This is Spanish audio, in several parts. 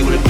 they would have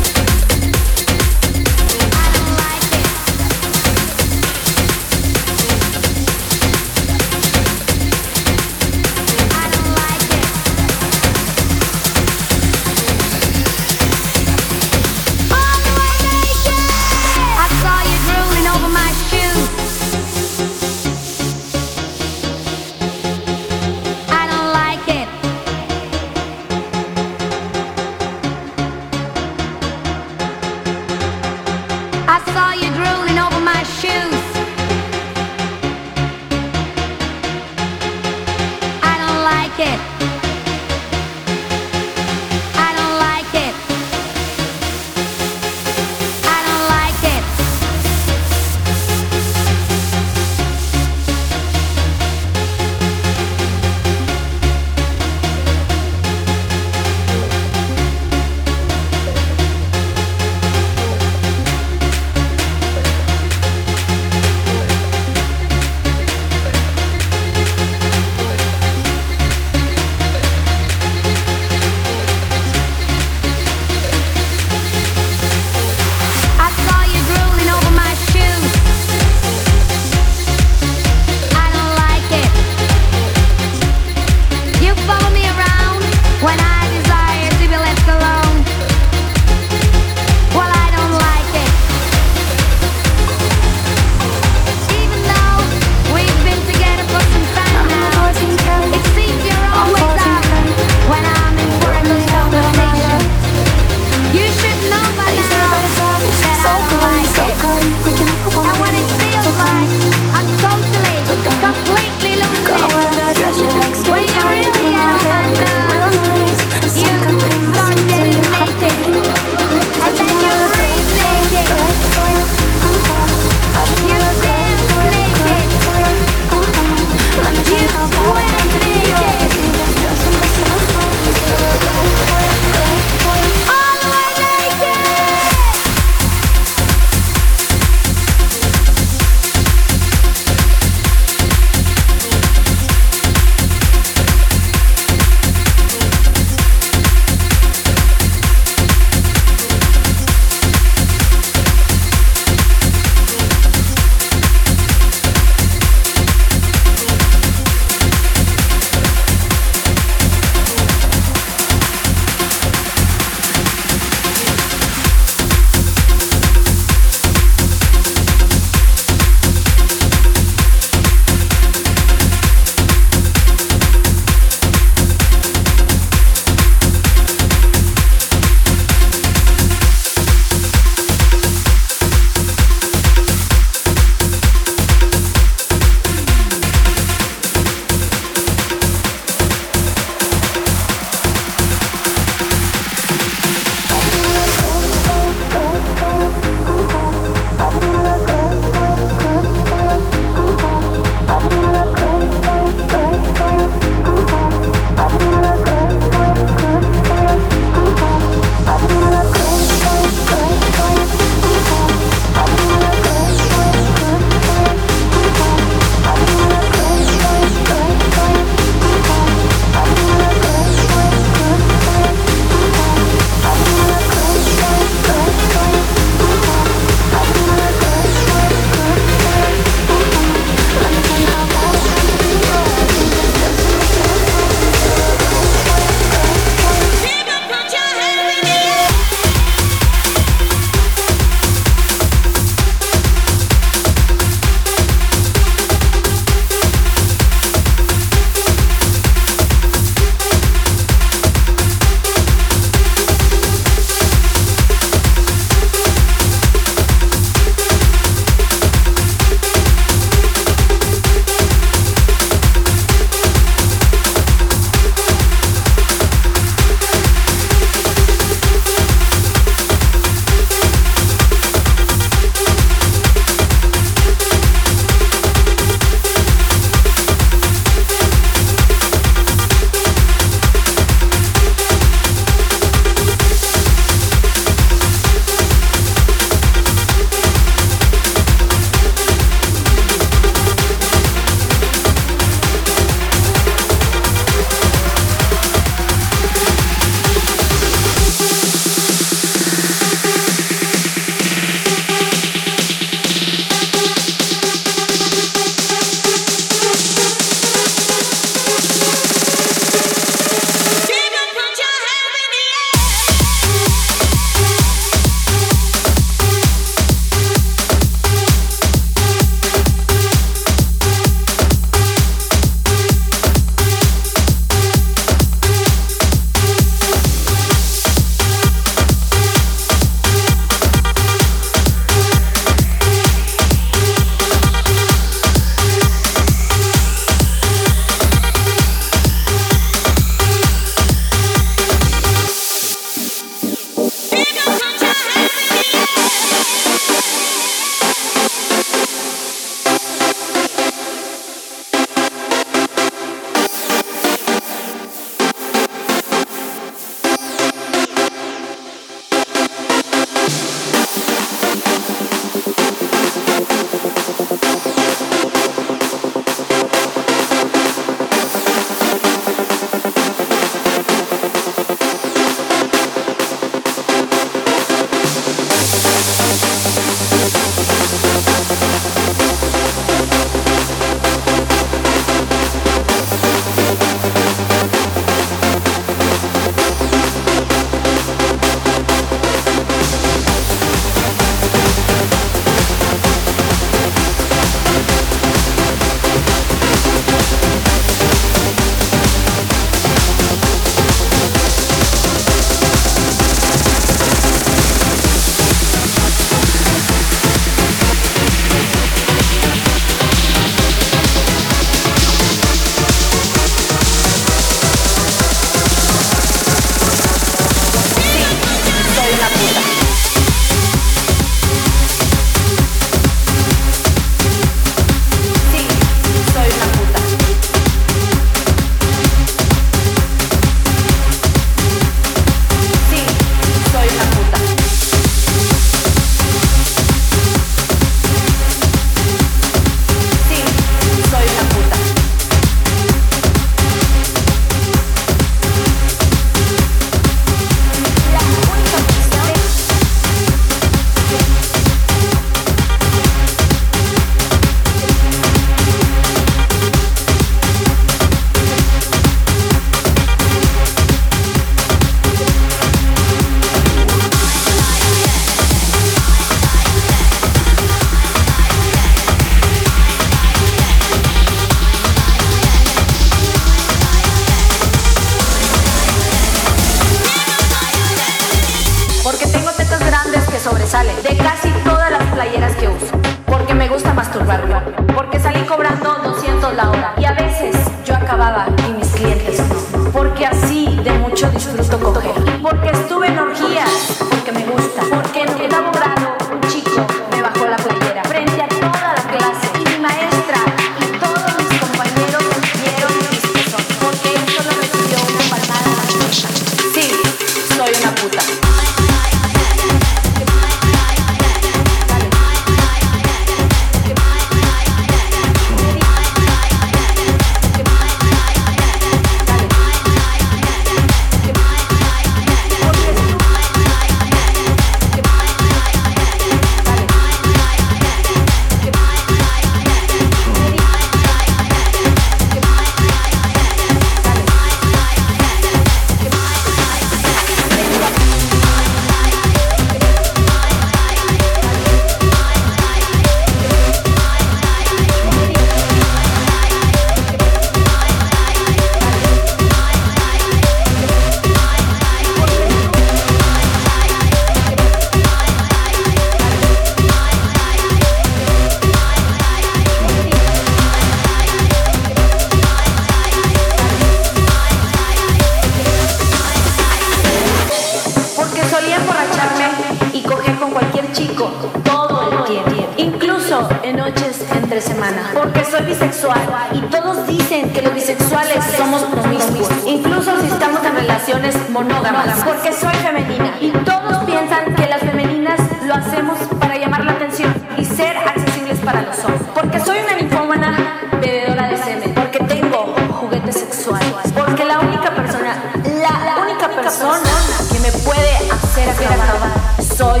los hombres, porque soy una linfómana bebedora de semen, porque tengo juguetes sexuales, porque la única persona, la, única persona que me puede hacer acabar soy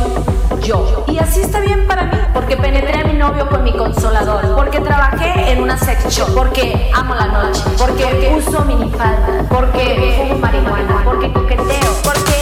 yo. Y así está bien para mí, porque penetré a mi novio con mi consolador, porque trabajé en una sex shop, porque amo la noche, porque uso minifalda, porque fumo marihuana, porque coqueteo, porque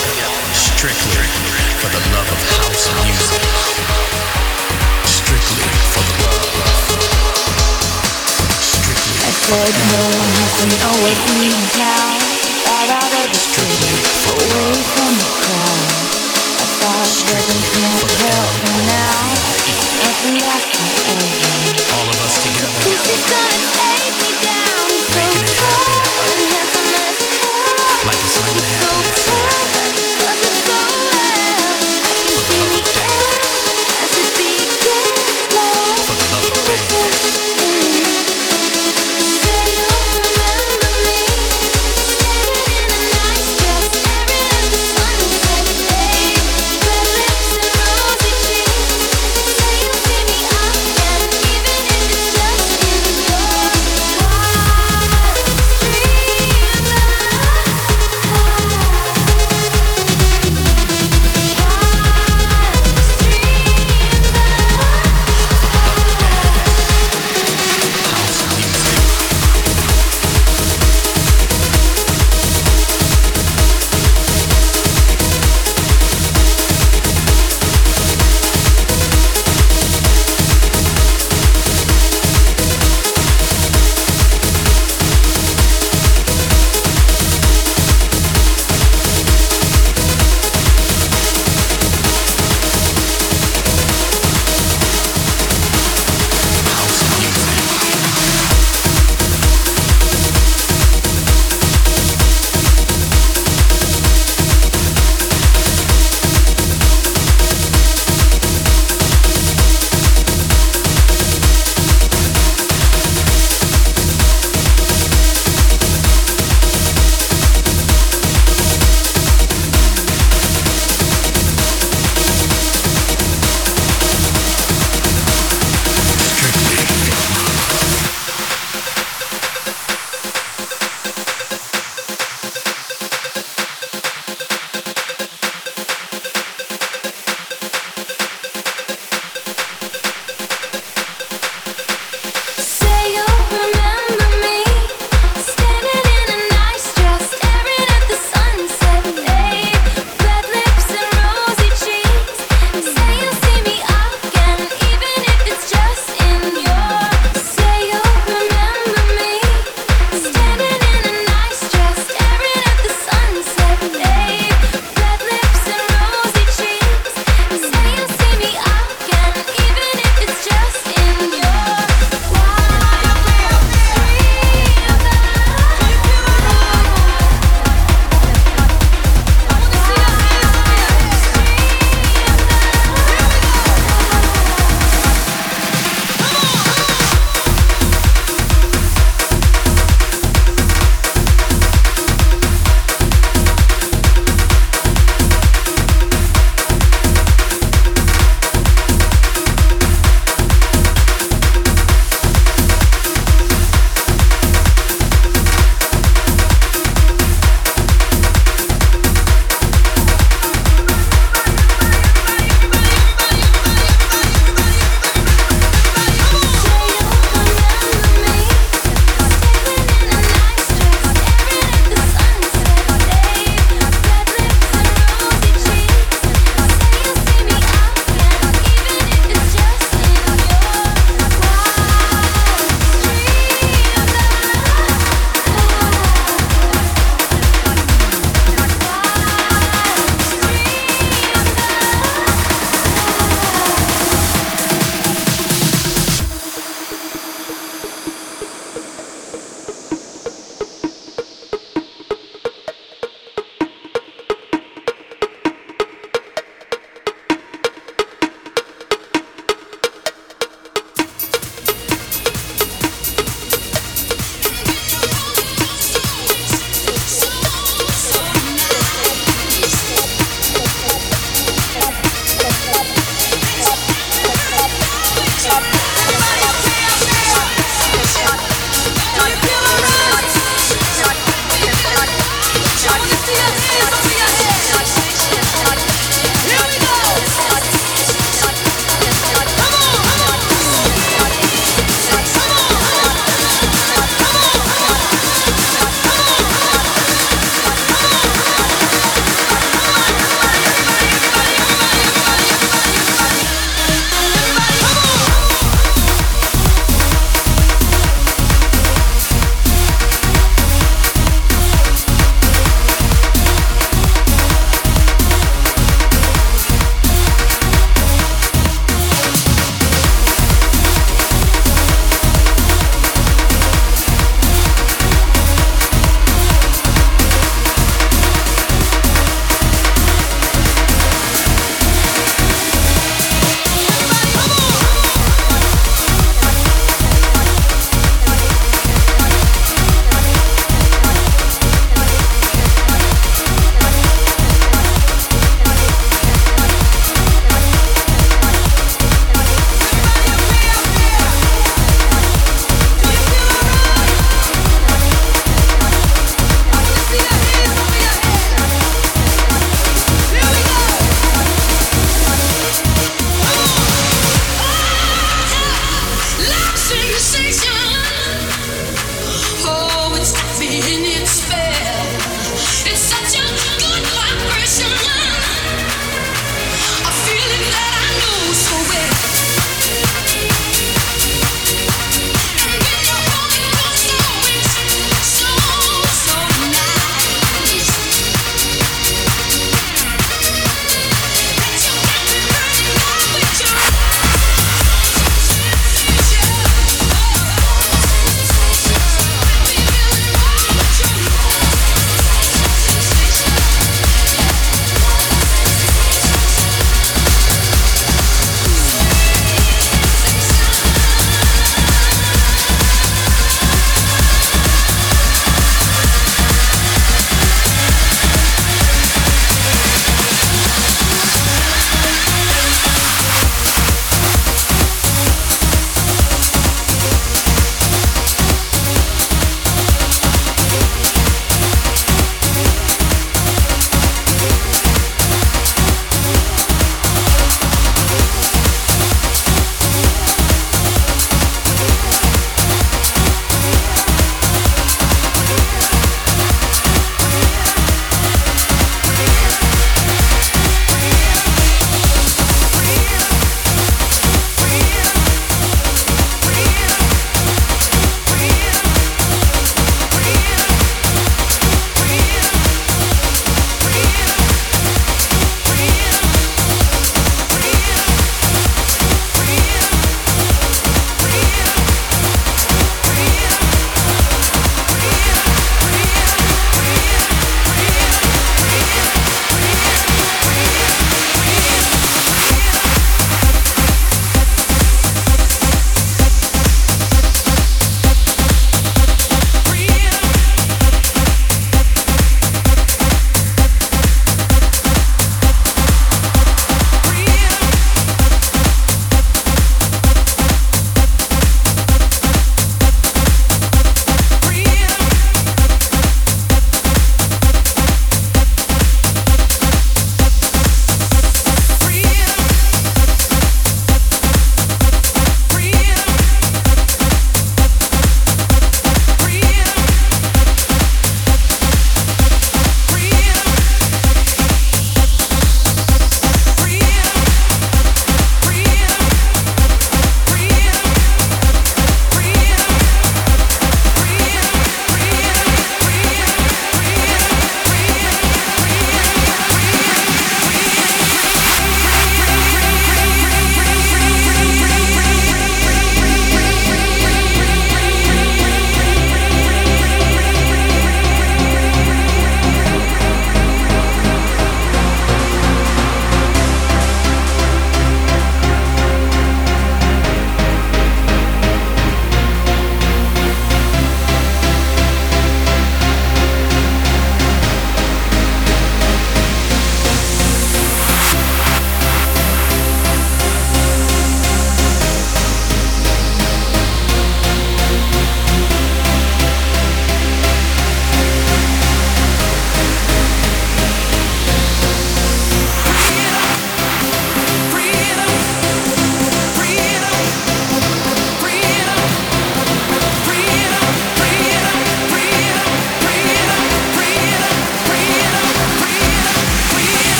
Strictly for the love of house music. Strictly for the love. Strictly. We always need.